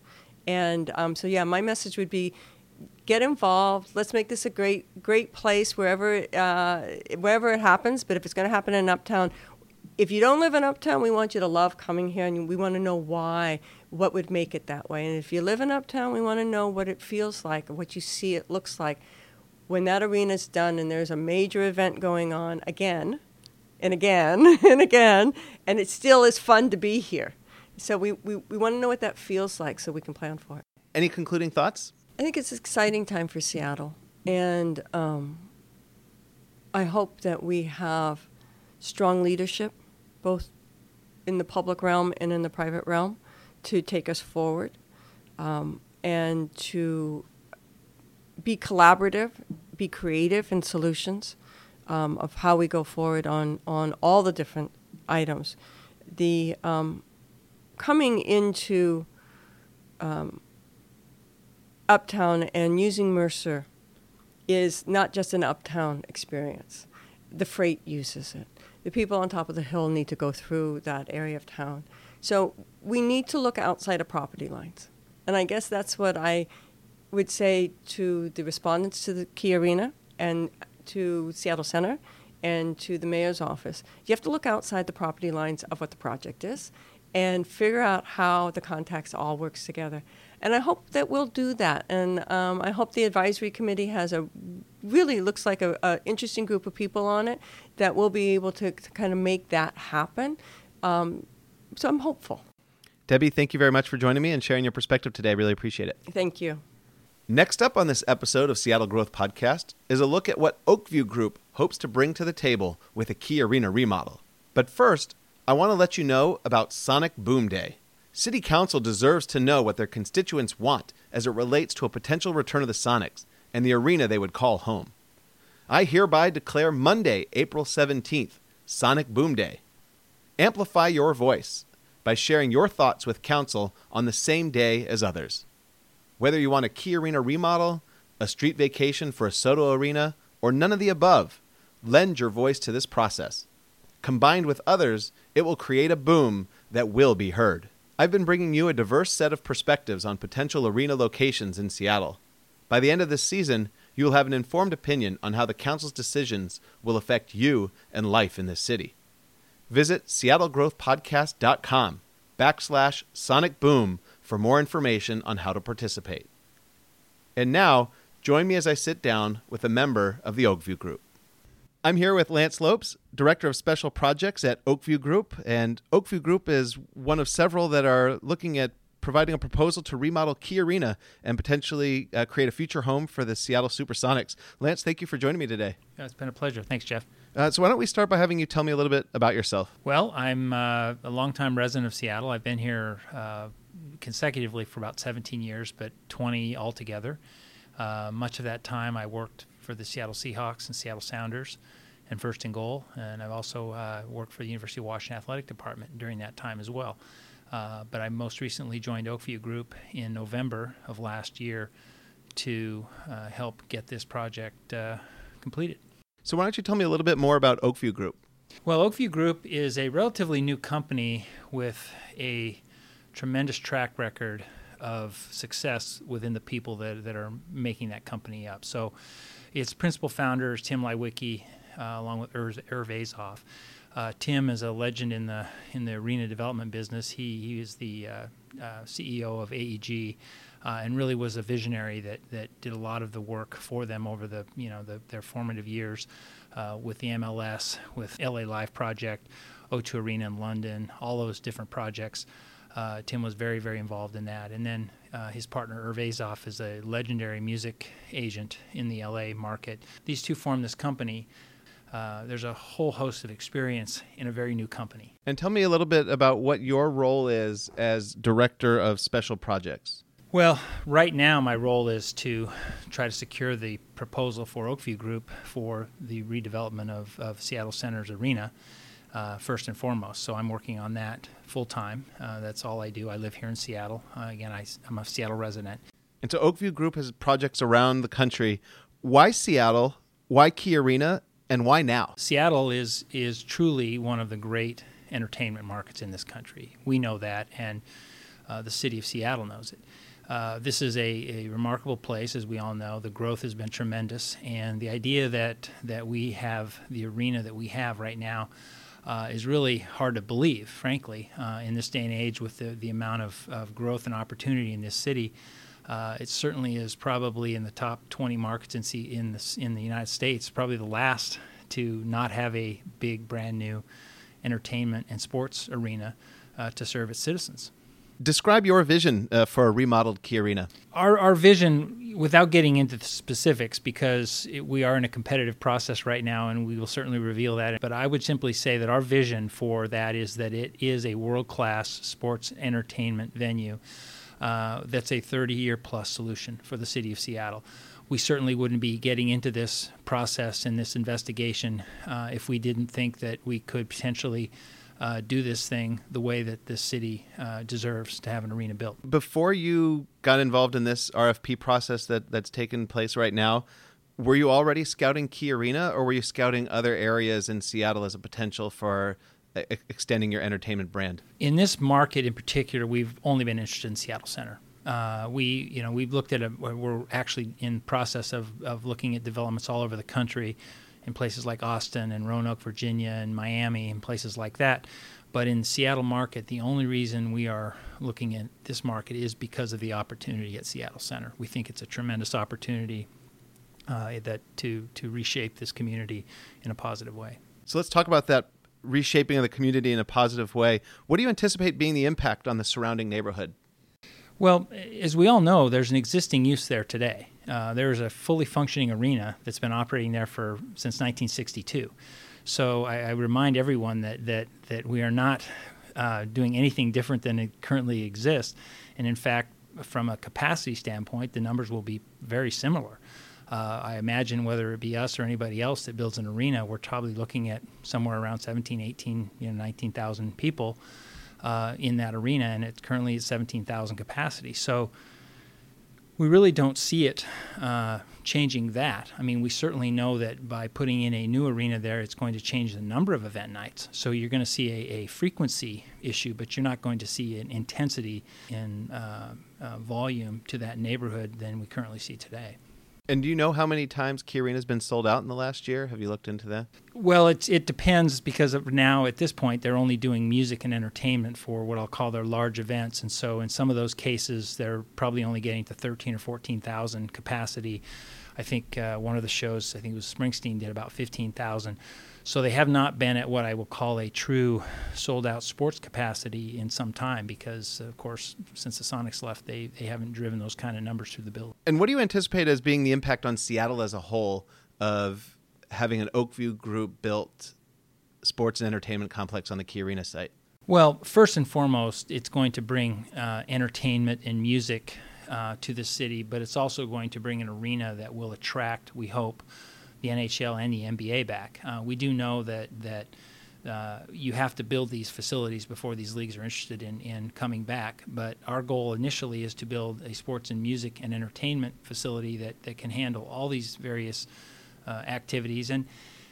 [SPEAKER 11] And um, so, yeah, my message would be get involved. Let's make this a great, great place wherever, uh, wherever it happens. But if it's going to happen in Uptown, if you don't live in Uptown, we want you to love coming here, and we want to know why, what would make it that way. And if you live in Uptown, we want to know what it feels like, what you see it looks like. When that arena is done and there's a major event going on again, and again and again, and it still is fun to be here. So we, we, we want to know what that feels like so we can plan for it.
[SPEAKER 1] Any concluding thoughts?
[SPEAKER 11] I think it's an exciting time for Seattle. And um, I hope that we have strong leadership, both in the public realm and in the private realm, to take us forward um, and to be collaborative, be creative in solutions um, of how we go forward on, on all the different items. The um, coming into um, Uptown and using Mercer is not just an Uptown experience. The freight uses it. The people on top of the hill need to go through that area of town. So we need to look outside of property lines. And I guess that's what I would say to the respondents to the Key Arena and to Seattle Center and to the mayor's office. You have to look outside the property lines of what the project is and figure out how the contacts all works together. And I hope that we'll do that. And um, I hope the advisory committee has a really looks like a, a, interesting group of people on it that will be able to, to kind of make that happen. Um, so I'm hopeful.
[SPEAKER 1] Debi, thank you very much for joining me and sharing your perspective today. I really appreciate it.
[SPEAKER 11] Thank you.
[SPEAKER 1] Next up on this episode of Seattle Growth Podcast is a look at what Oak View Group hopes to bring to the table with a Key Arena remodel. But first, I want to let you know about Sonic Boom Day. City Council deserves to know what their constituents want as it relates to a potential return of the Sonics and the arena they would call home. I hereby declare Monday, April 17th, Sonic Boom Day. Amplify your voice by sharing your thoughts with Council on the same day as others. Whether you want a Key Arena remodel, a street vacation for a SoDo arena, or none of the above, lend your voice to this process. Combined with others, it will create a boom that will be heard. I've been bringing you a diverse set of perspectives on potential arena locations in Seattle. By the end of this season, you will have an informed opinion on how the Council's decisions will affect you and life in this city. Visit seattlegrowthpodcast.com backslash sonic boom for more information on how to participate. And now, join me as I sit down with a member of the Oak View Group. I'm here with Lance Lopes, Director of Special Projects at Oak View Group. And Oak View Group is one of several that are looking at providing a proposal to remodel Key Arena and potentially uh, create a future home for the Seattle Supersonics. Lance, thank you for joining me today.
[SPEAKER 12] Yeah, it's been a pleasure. Thanks, Jeff.
[SPEAKER 1] Uh, so, why don't we start by having you tell me a little bit about yourself?
[SPEAKER 12] Well, I'm uh, a longtime resident of Seattle. I've been here uh, consecutively for about 17 years, but 20 altogether. Uh, much of that time, I worked for the Seattle Seahawks and Seattle Sounders and First and Goal. And I've also uh, worked for the University of Washington Athletic Department during that time as well. Uh, but I most recently joined Oak View Group in November of last year to uh, help get this project uh, completed.
[SPEAKER 1] So, why don't you tell me a little bit more about Oak View Group?
[SPEAKER 12] Well, Oak View Group is a relatively new company with a tremendous track record of success within the people that, that are making that company up. So, its principal founders, Tim Leiweke, uh, along with Irv, Irv Azoff. Uh, Tim is a legend in the in the arena development business. He he is the uh, uh CEO of AEG, uh, and really was a visionary that that did a lot of the work for them over the you know the, their formative years uh, with the MLS, with LA Live Project, O2 Arena in London, all those different projects. Uh, Tim was very, very involved in that. And then his partner, Irv Azoff, is a legendary music agent in the LA market. These two formed this company. Uh, there's a whole host of experience in a very new company.
[SPEAKER 1] And tell me a little bit about what your role is as director of special projects.
[SPEAKER 12] Well, right now my role is to try to secure the proposal for Oak View Group for the redevelopment of, of Seattle Center's arena uh, first and foremost. So I'm working on that full time. Uh, that's all I do. I live here in Seattle. Uh, again, I, am a Seattle resident.
[SPEAKER 1] And so Oak View Group has projects around the country. Why Seattle? Why Key Arena? And why now?
[SPEAKER 12] Seattle is is truly one of the great entertainment markets in this country. We know that, and uh, the city of Seattle knows it. Uh, this is a, a, remarkable place, as we all know. The growth has been tremendous, and the idea that that we have the arena that we have right now uh, is really hard to believe, frankly, uh, in this day and age with the, the amount of, of growth and opportunity in this city. Uh, it certainly is probably in the top 20 markets in, in, the, in the United States, probably the last to not have a big, brand new entertainment and sports arena. uh, to serve its citizens.
[SPEAKER 1] Describe your vision uh, for a remodeled Key Arena.
[SPEAKER 12] Our, our vision, without getting into the specifics, because it, we are in a competitive process right now and we will certainly reveal that, but I would simply say that our vision for that is that it is a world class sports entertainment venue uh, that's a 30 year plus solution for the city of Seattle. We certainly wouldn't be getting into this process and this investigation uh, if we didn't think that we could potentially uh, do this thing the way that this city uh, deserves to have an arena built.
[SPEAKER 1] Before you got involved in this RFP process that, that's taken place right now, were you already scouting Key Arena or were you scouting other areas in Seattle as a potential for extending your entertainment brand?
[SPEAKER 12] In this market in particular, we've only been interested in Seattle Center. Uh, we, you know, we've looked at a, we're actually in process of, of looking at developments all over the country in places like Austin and Roanoke, Virginia, and Miami, and places like that. But in Seattle market, the only reason we are looking at this market is because of the opportunity at Seattle Center. We think it's a tremendous opportunity uh, that to to reshape this community in a positive way.
[SPEAKER 1] So let's talk about that reshaping of the community in a positive way. What do you anticipate being the impact on the surrounding neighborhood?
[SPEAKER 12] Well, as we all know, there's an existing use there today. Uh, there's a fully functioning arena that's been operating there for since 1962. So I, I remind everyone that that that we are not uh, doing anything different than it currently exists, and in fact, from a capacity standpoint, the numbers will be very similar. Uh, I imagine whether it be us or anybody else that builds an arena, we're probably looking at somewhere around 17, 18, you know, 19,000 people uh, in that arena, and it's currently at 17,000 capacity. So we really don't see it uh, changing that. I mean, we certainly know that by putting in a new arena there, it's going to change the number of event nights. So you're going to see a, a frequency issue, but you're not going to see an intensity in uh, uh volume to that neighborhood than we currently see today.
[SPEAKER 1] And do you know how many times Arena has been sold out in the last year? Have you looked into that?
[SPEAKER 12] Well, it it depends because now at this point they're only doing music and entertainment for what I'll call their large events, and so in some of those cases they're probably only getting to thirteen or fourteen thousand capacity. I think uh, one of the shows, I think it was Springsteen, did about fifteen thousand. So they have not been at what I will call a true sold out sports capacity in some time because, of course, since the Sonics left, they, they haven't driven those kind of numbers through the building.
[SPEAKER 1] And what do you anticipate as being the impact on Seattle as a whole of having an Oak View Group built sports and entertainment complex on the Key Arena site?
[SPEAKER 12] Well, first and foremost, it's going to bring uh, entertainment and music uh, to the city, but it's also going to bring an arena that will attract, we hope, the NHL and the NBA back. Uh, we do know that that uh, you have to build these facilities before these leagues are interested in, in coming back. But our goal initially is to build a sports and music and entertainment facility that, that can handle all these various uh, activities. And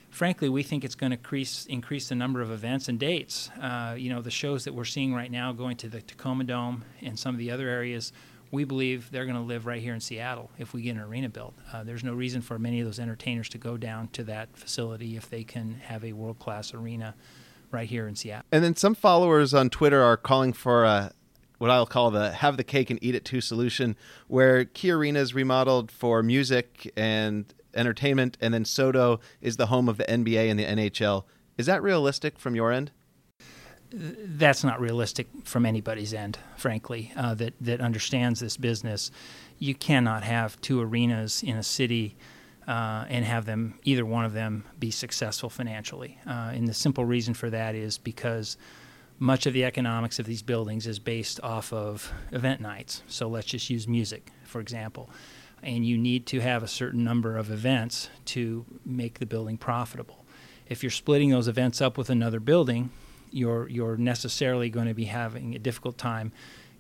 [SPEAKER 12] frankly, we think it's going to increase, increase the number of events and dates. Uh, you know, the shows that we're seeing right now going to the Tacoma Dome and some of the other areas we believe they're going to live right here in Seattle if we get an arena built. Uh, there's no reason for many of those entertainers to go down to that facility if they can have a world class arena right here in Seattle.
[SPEAKER 1] And then some followers on Twitter are calling for a what I'll call the have the cake and eat it too solution, where Key Arena is remodeled for music and entertainment, and then SoDo is the home of the NBA and the NHL. Is that realistic from your end?
[SPEAKER 12] That's not realistic from anybody's end, frankly, uh, that, that understands this business. You cannot have two arenas in a city uh, and have them, either one of them, be successful financially. Uh, and the simple reason for that is because much of the economics of these buildings is based off of event nights. So let's just use music, for example. And you need to have a certain number of events to make the building profitable. If you're splitting those events up with another building, you're you're necessarily going to be having a difficult time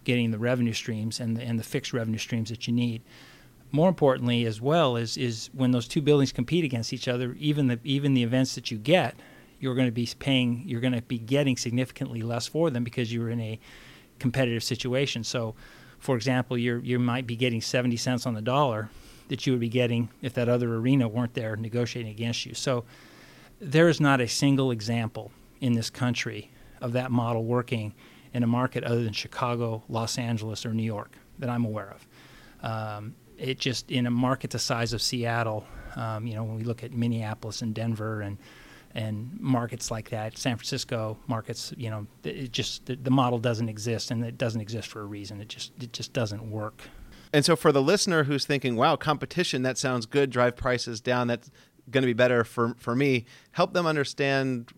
[SPEAKER 12] getting the revenue streams and the, and the fixed revenue streams that you need. More importantly, as well, is is when those two buildings compete against each other, even the even the events that you get, you're going to be paying, you're going to be getting significantly less for them because you're in a competitive situation. So, for example, you you might be getting 70 cents on the dollar that you would be getting if that other arena weren't there negotiating against you. So, there is not a single example in this country of that model working in a market other than Chicago, Los Angeles, or New York that I'm aware of. Um, it just in a market the size of Seattle, um, you know, when we look at Minneapolis and Denver and and markets like that, San Francisco markets, you know, it just the, the model doesn't exist, and it doesn't exist for a reason. It just it just doesn't work.
[SPEAKER 1] And so, for the listener who's thinking, "Wow, competition that sounds good, drive prices down, that's going to be better for for me," help them understand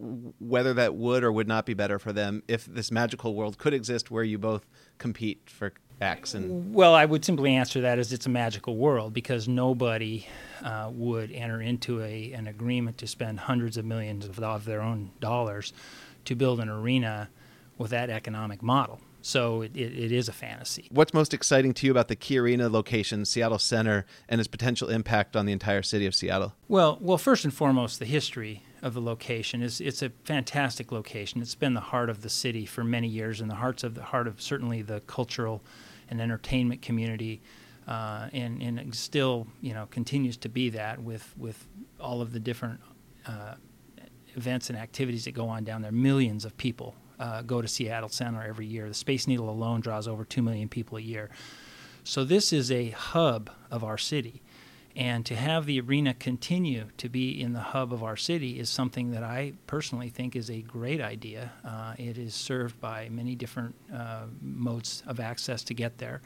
[SPEAKER 1] whether that would or would not be better for them if this magical world could exist where you both compete for X and
[SPEAKER 12] well, I would simply answer that as it's a magical world because nobody uh, would enter into a an agreement to spend hundreds of millions of, of their own dollars to build an arena with that economic model. So it, it, it is a fantasy.
[SPEAKER 1] What's most exciting to you about the Key Arena location, Seattle Center, and its potential impact on the entire city of Seattle?
[SPEAKER 12] Well, well, first and foremost, the history of the location is it's a fantastic location. It's been the heart of the city for many years, and the hearts of the heart of certainly the cultural and entertainment community, uh, and and still you know continues to be that with with all of the different uh, events and activities that go on down there. Millions of people uh, go to Seattle Center every year. The Space Needle alone draws over two million people a year. So this is a hub of our city. And to have the arena continue to be in the hub of our city is something that I personally think is a great idea. Uh, it is served by many different uh, modes of access to get there.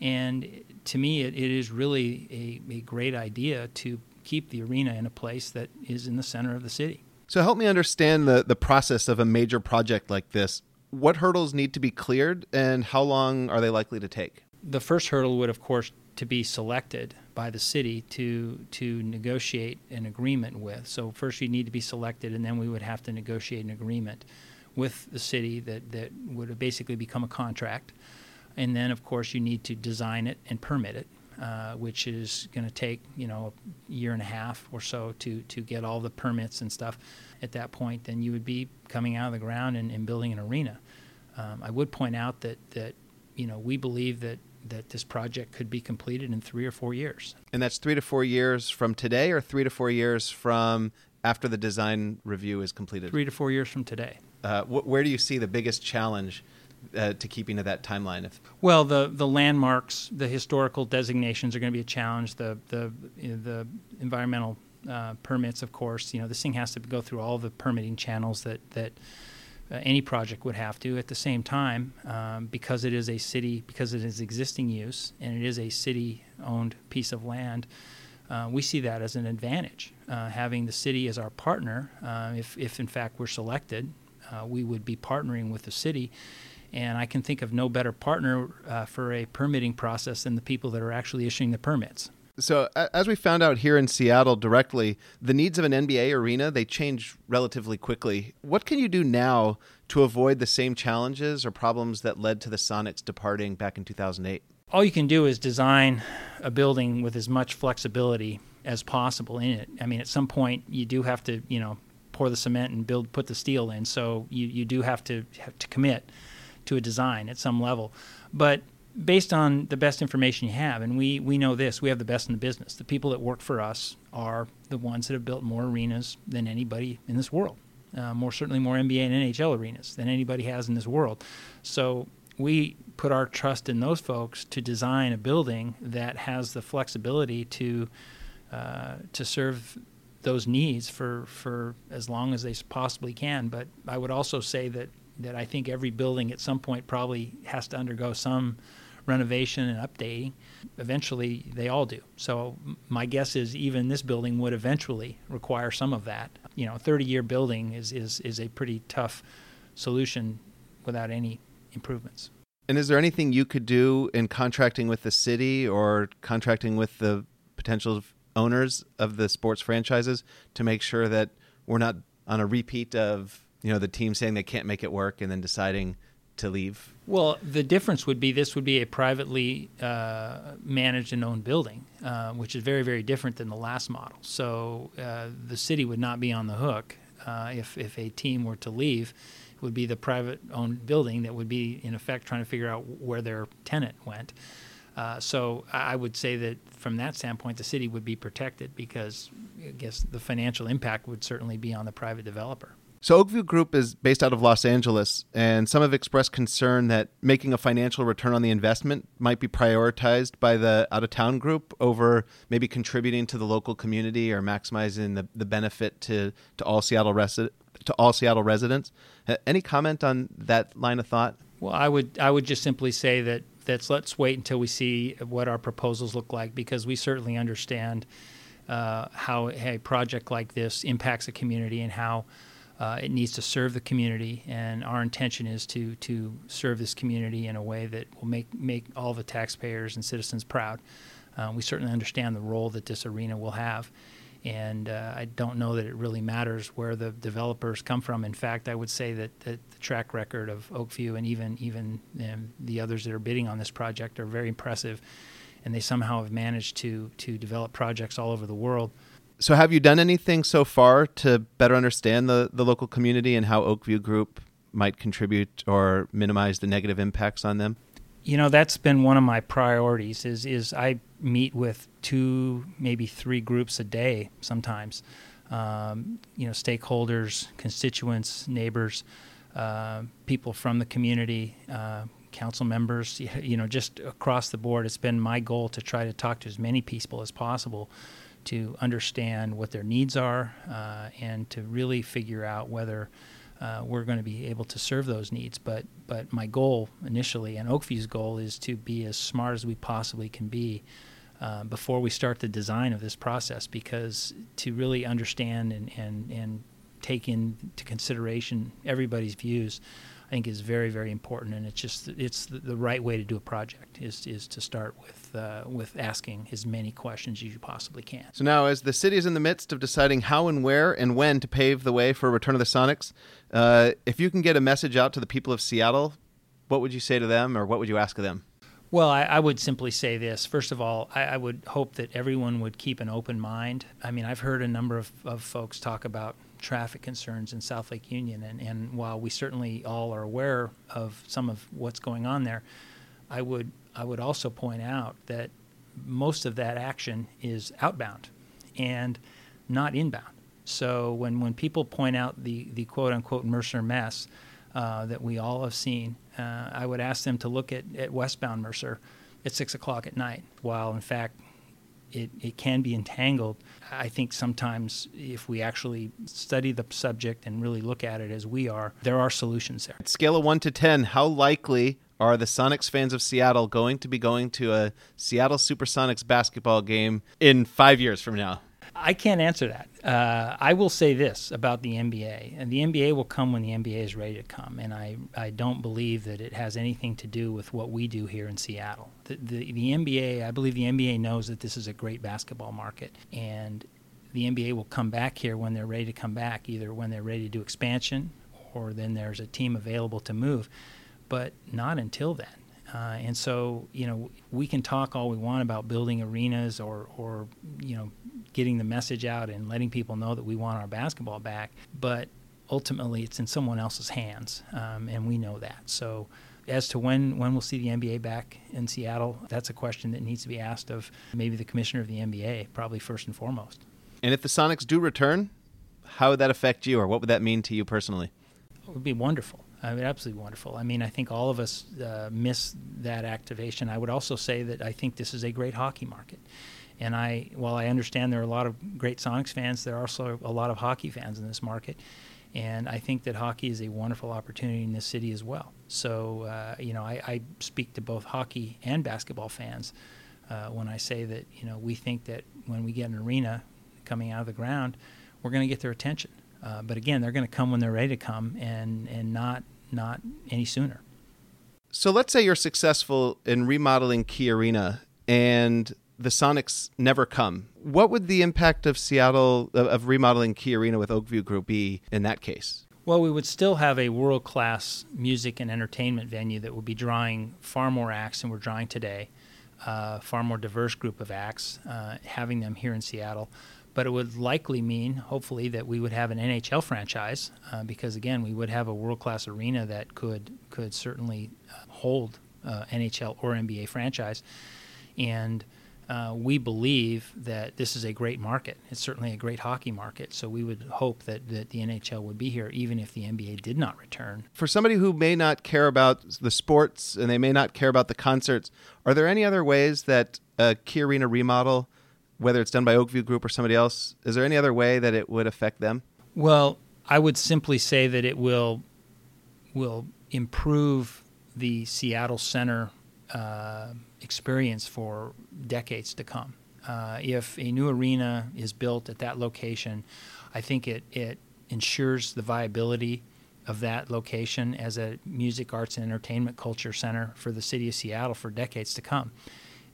[SPEAKER 12] And to me, it, it is really a, a great idea to keep the arena in a place that is in the center of the city.
[SPEAKER 1] So help me understand the, the process of a major project like this. What hurdles need to be cleared and how long are they likely to take?
[SPEAKER 12] The first hurdle would, of course, to be selected by the city to to negotiate an agreement with. So first you need to be selected, and then we would have to negotiate an agreement with the city that that would basically become a contract. And then of course you need to design it and permit it, uh, which is going to take you know a year and a half or so to to get all the permits and stuff. At that point, then you would be coming out of the ground and, and building an arena. Um, I would point out that that you know we believe that that this project could be completed in three or four years.
[SPEAKER 1] And that's three to four years from today, or three to four years from after the design review is completed?
[SPEAKER 12] Three to four years from today.
[SPEAKER 1] Uh, wh- where do you see the biggest challenge uh, to keeping to that timeline? If
[SPEAKER 12] well, the the landmarks, the historical designations are going to be a challenge. The the the environmental uh, permits, of course. You know, this thing has to go through all the permitting channels that that uh, any project would have to. At the same time, um, because it is a city, because it is existing use, and it is a city-owned piece of land, uh, we see that as an advantage. Uh, having the city as our partner, uh, if, if in fact we're selected, uh, we would be partnering with the city. And I can think of no better partner uh, for a permitting process than the people that are actually issuing the permits
[SPEAKER 1] so as we found out here in Seattle directly, the needs of an NBA arena they change relatively quickly. What can you do now to avoid the same challenges or problems that led to the Sonics departing back in 2008?
[SPEAKER 12] All you can do is design a building with as much flexibility as possible in it. I mean, at some point you do have to, you know, pour the cement and build put the steel in. So you you do have to have to commit to a design at some level. But based on the best information you have, and we, we know this, we have the best in the business. The people that work for us are the ones that have built more arenas than anybody in this world. Uh, more certainly more NBA and NHL arenas than anybody has in this world. So we put our trust in those folks to design a building that has the flexibility to uh, to serve those needs for for as long as they possibly can. But I would also say that that I think every building at some point probably has to undergo some renovation and updating. Eventually, they all do. So my guess is even this building would eventually require some of that. You know, a 30-year building is is is a pretty tough solution without any improvements.
[SPEAKER 1] And is there anything you could do in contracting with the city or contracting with the potential owners of the sports franchises to make sure that we're not on a repeat of you know the team saying they can't make it work and then deciding to leave?
[SPEAKER 12] Well, the difference would be this would be a privately uh, managed and owned building, uh, which is very, very different than the last model. So uh, the city would not be on the hook uh, if, if a team were to leave. It would be the private owned building that would be, in effect, trying to figure out where their tenant went. Uh, so I would say that from that standpoint, the city would be protected because I guess the financial impact would certainly be on the private developer.
[SPEAKER 1] So Oak View Group is based out of Los Angeles, and some have expressed concern that making a financial return on the investment might be prioritized by the out of town group over maybe contributing to the local community or maximizing the, the benefit to, to all Seattle resi- to all Seattle residents. Uh, Any comment on that line of thought?
[SPEAKER 12] Well, I would I would just simply say that that's let's wait until we see what our proposals look like because we certainly understand uh, how a project like this impacts a community and how uh, it needs to serve the community. And our intention is to to serve this community in a way that will make make all the taxpayers and citizens proud. Uh, we certainly understand the role that this arena will have. And uh, I don't know that it really matters where the developers come from. In fact, I would say that, that the track record of Oak View and even even um, the others that are bidding on this project are very impressive, and they somehow have managed to to develop projects all over the world.
[SPEAKER 1] So, have you done anything so far to better understand the, the local community and how Oak View Group might contribute or minimize the negative impacts on them?
[SPEAKER 12] You know, that's been one of my priorities. Is is I meet with two, maybe three groups a day sometimes. Um, you know, stakeholders, constituents, neighbors, uh, people from the community, uh, council members. You know, just across the board. It's been my goal to try to talk to as many people as possible to understand what their needs are uh, and to really figure out whether uh, we're going to be able to serve those needs. But but my goal initially, and Oak View's goal, is to be as smart as we possibly can be uh, before we start the design of this process, because to really understand and and and take into consideration everybody's views. I think is very very important, and it's just it's the, the right way to do a project is is to start with uh, with asking as many questions as you possibly can.
[SPEAKER 1] So now, as the city is in the midst of deciding how and where and when to pave the way for Return of the Sonics, uh, if you can get a message out to the people of Seattle, what would you say to them, or what would you ask of them?
[SPEAKER 12] Well, I, I, would simply say this. First of all, I, I, would hope that everyone would keep an open mind. I mean, I've heard a number of, of folks talk about traffic concerns in South Lake Union, and, and while we certainly all are aware of some of what's going on there, I would I would also point out that most of that action is outbound and not inbound. So when, when people point out the, the quote unquote Mercer mess uh, that we all have seen, uh, I would ask them to look at, at westbound Mercer at six o'clock at night, while in fact it, it can be entangled. I think sometimes if we actually study the subject and really look at it as we are, there are solutions there.
[SPEAKER 1] Scale of 1 to 10, how likely are the Sonics fans of Seattle going to be going to a Seattle Supersonics basketball game in five years from now?
[SPEAKER 12] I can't answer that. Uh, I will say this about the NBA, and the NBA will come when the NBA is ready to come. And I, I don't believe that it has anything to do with what we do here in Seattle. The, the, the NBA, I believe the NBA knows that this is a great basketball market, and the NBA will come back here when they're ready to come back, either when they're ready to do expansion or then there's a team available to move, but not until then. Uh, and so, you know, we can talk all we want about building arenas or, or, you know, getting the message out and letting people know that we want our basketball back, but ultimately it's in someone else's hands, um, and we know that. So, as to when when we'll see the NBA back in Seattle, that's a question that needs to be asked of maybe the commissioner of the NBA, probably first and foremost.
[SPEAKER 1] And if the Sonics do return, how would that affect you, or what would that mean to you personally?
[SPEAKER 12] It would be wonderful. I mean, absolutely wonderful. I mean, I think all of us uh, miss that activation. I would also say that I think this is a great hockey market. And I, while I understand there are a lot of great Sonics fans, there are also a lot of hockey fans in this market. And I think that hockey is a wonderful opportunity in this city as well. So, uh, you know, I, I, speak to both hockey and basketball fans uh, when I say that, you know, we think that when we get an arena coming out of the ground, we're going to get their attention. Uh, but again, they're going to come when they're ready to come, and and not not any sooner.
[SPEAKER 1] So let's say you're successful in remodeling Key Arena, and the Sonics never come. What would the impact of Seattle of, of remodeling Key Arena with Oak View Group be in that case?
[SPEAKER 12] Well, we would still have a world class music and entertainment venue that would be drawing far more acts than we're drawing today, uh, far more diverse group of acts, uh, having them here in Seattle but it would likely mean, hopefully, that we would have an NHL franchise uh, because, again, we would have a world class arena that could could certainly uh, hold uh, NHL or NBA franchise, and uh, we believe that this is a great market. It's certainly a great hockey market. So we would hope that, that the NHL would be here, even if the NBA did not return.
[SPEAKER 1] For somebody who may not care about the sports and they may not care about the concerts, are there any other ways that a Key Arena remodel, whether it's done by Oak View Group or somebody else, is there any other way that it would affect them?
[SPEAKER 12] Well, I would simply say that it will will improve the Seattle Center uh, experience for decades to come. Uh, if a new arena is built at that location, I think it, it ensures the viability of that location as a music, arts, and entertainment culture center for the city of Seattle for decades to come.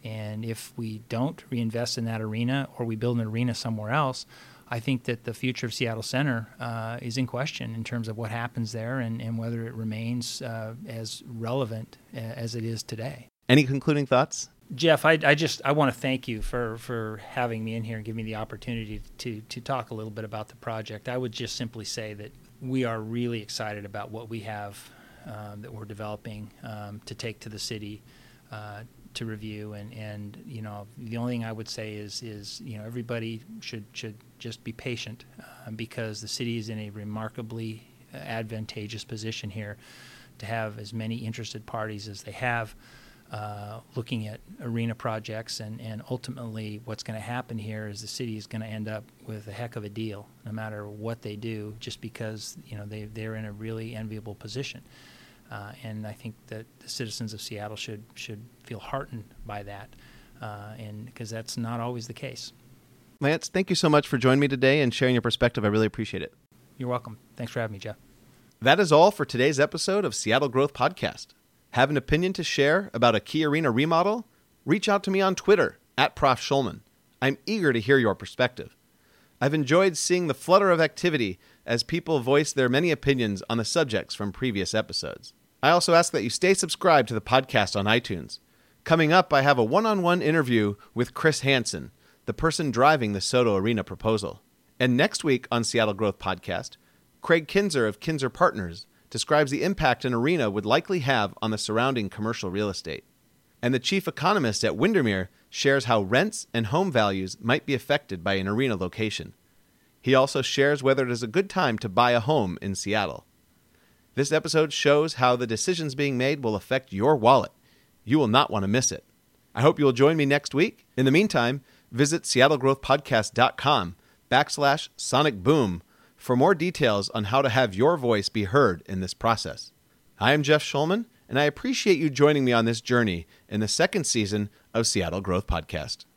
[SPEAKER 12] And if we don't reinvest in that arena or we build an arena somewhere else, I think that the future of Seattle Center uh, is in question in terms of what happens there and, and whether it remains uh, as relevant uh, as it is today.
[SPEAKER 1] Any concluding thoughts?
[SPEAKER 12] Jeff, I, I just I want to thank you for, for having me in here and giving me the opportunity to, to talk a little bit about the project. I would just simply say that we are really excited about what we have um, that we're developing um, to take to the city uh, to review and, and you know the only thing I would say is is you know everybody should should just be patient uh, because the city is in a remarkably advantageous position here to have as many interested parties as they have uh, looking at arena projects and, and ultimately what's going to happen here is the city is going to end up with a heck of a deal no matter what they do just because you know they, they're in a really enviable position uh, and I think that the citizens of Seattle should should feel heartened by that uh, and because that's not always the case
[SPEAKER 1] Lance thank you so much for joining me today and sharing your perspective I really appreciate it
[SPEAKER 12] you're welcome thanks for having me Jeff
[SPEAKER 1] that is all for today's episode of Seattle Growth Podcast have an opinion to share about a Key Arena remodel? Reach out to me on Twitter at Prof. Shulman. I'm eager to hear your perspective. I've enjoyed seeing the flutter of activity as people voice their many opinions on the subjects from previous episodes. I also ask that you stay subscribed to the podcast on iTunes. Coming up, I have a one on one interview with Chris Hansen, the person driving the SoDo Arena proposal. And next week on Seattle Growth Podcast, Craig Kinzer of Kinzer Partners describes the impact an arena would likely have on the surrounding commercial real estate. And the chief economist at Windermere shares how rents and home values might be affected by an arena location. He also shares whether it is a good time to buy a home in Seattle. This episode shows how the decisions being made will affect your wallet. You will not want to miss it. I hope you'll join me next week. In the meantime, visit seattlegrowthpodcast.com backslash sonic boom for more details on how to have your voice be heard in this process. I am Jeff Shulman, and I appreciate you joining me on this journey in the second season of Seattle Growth Podcast.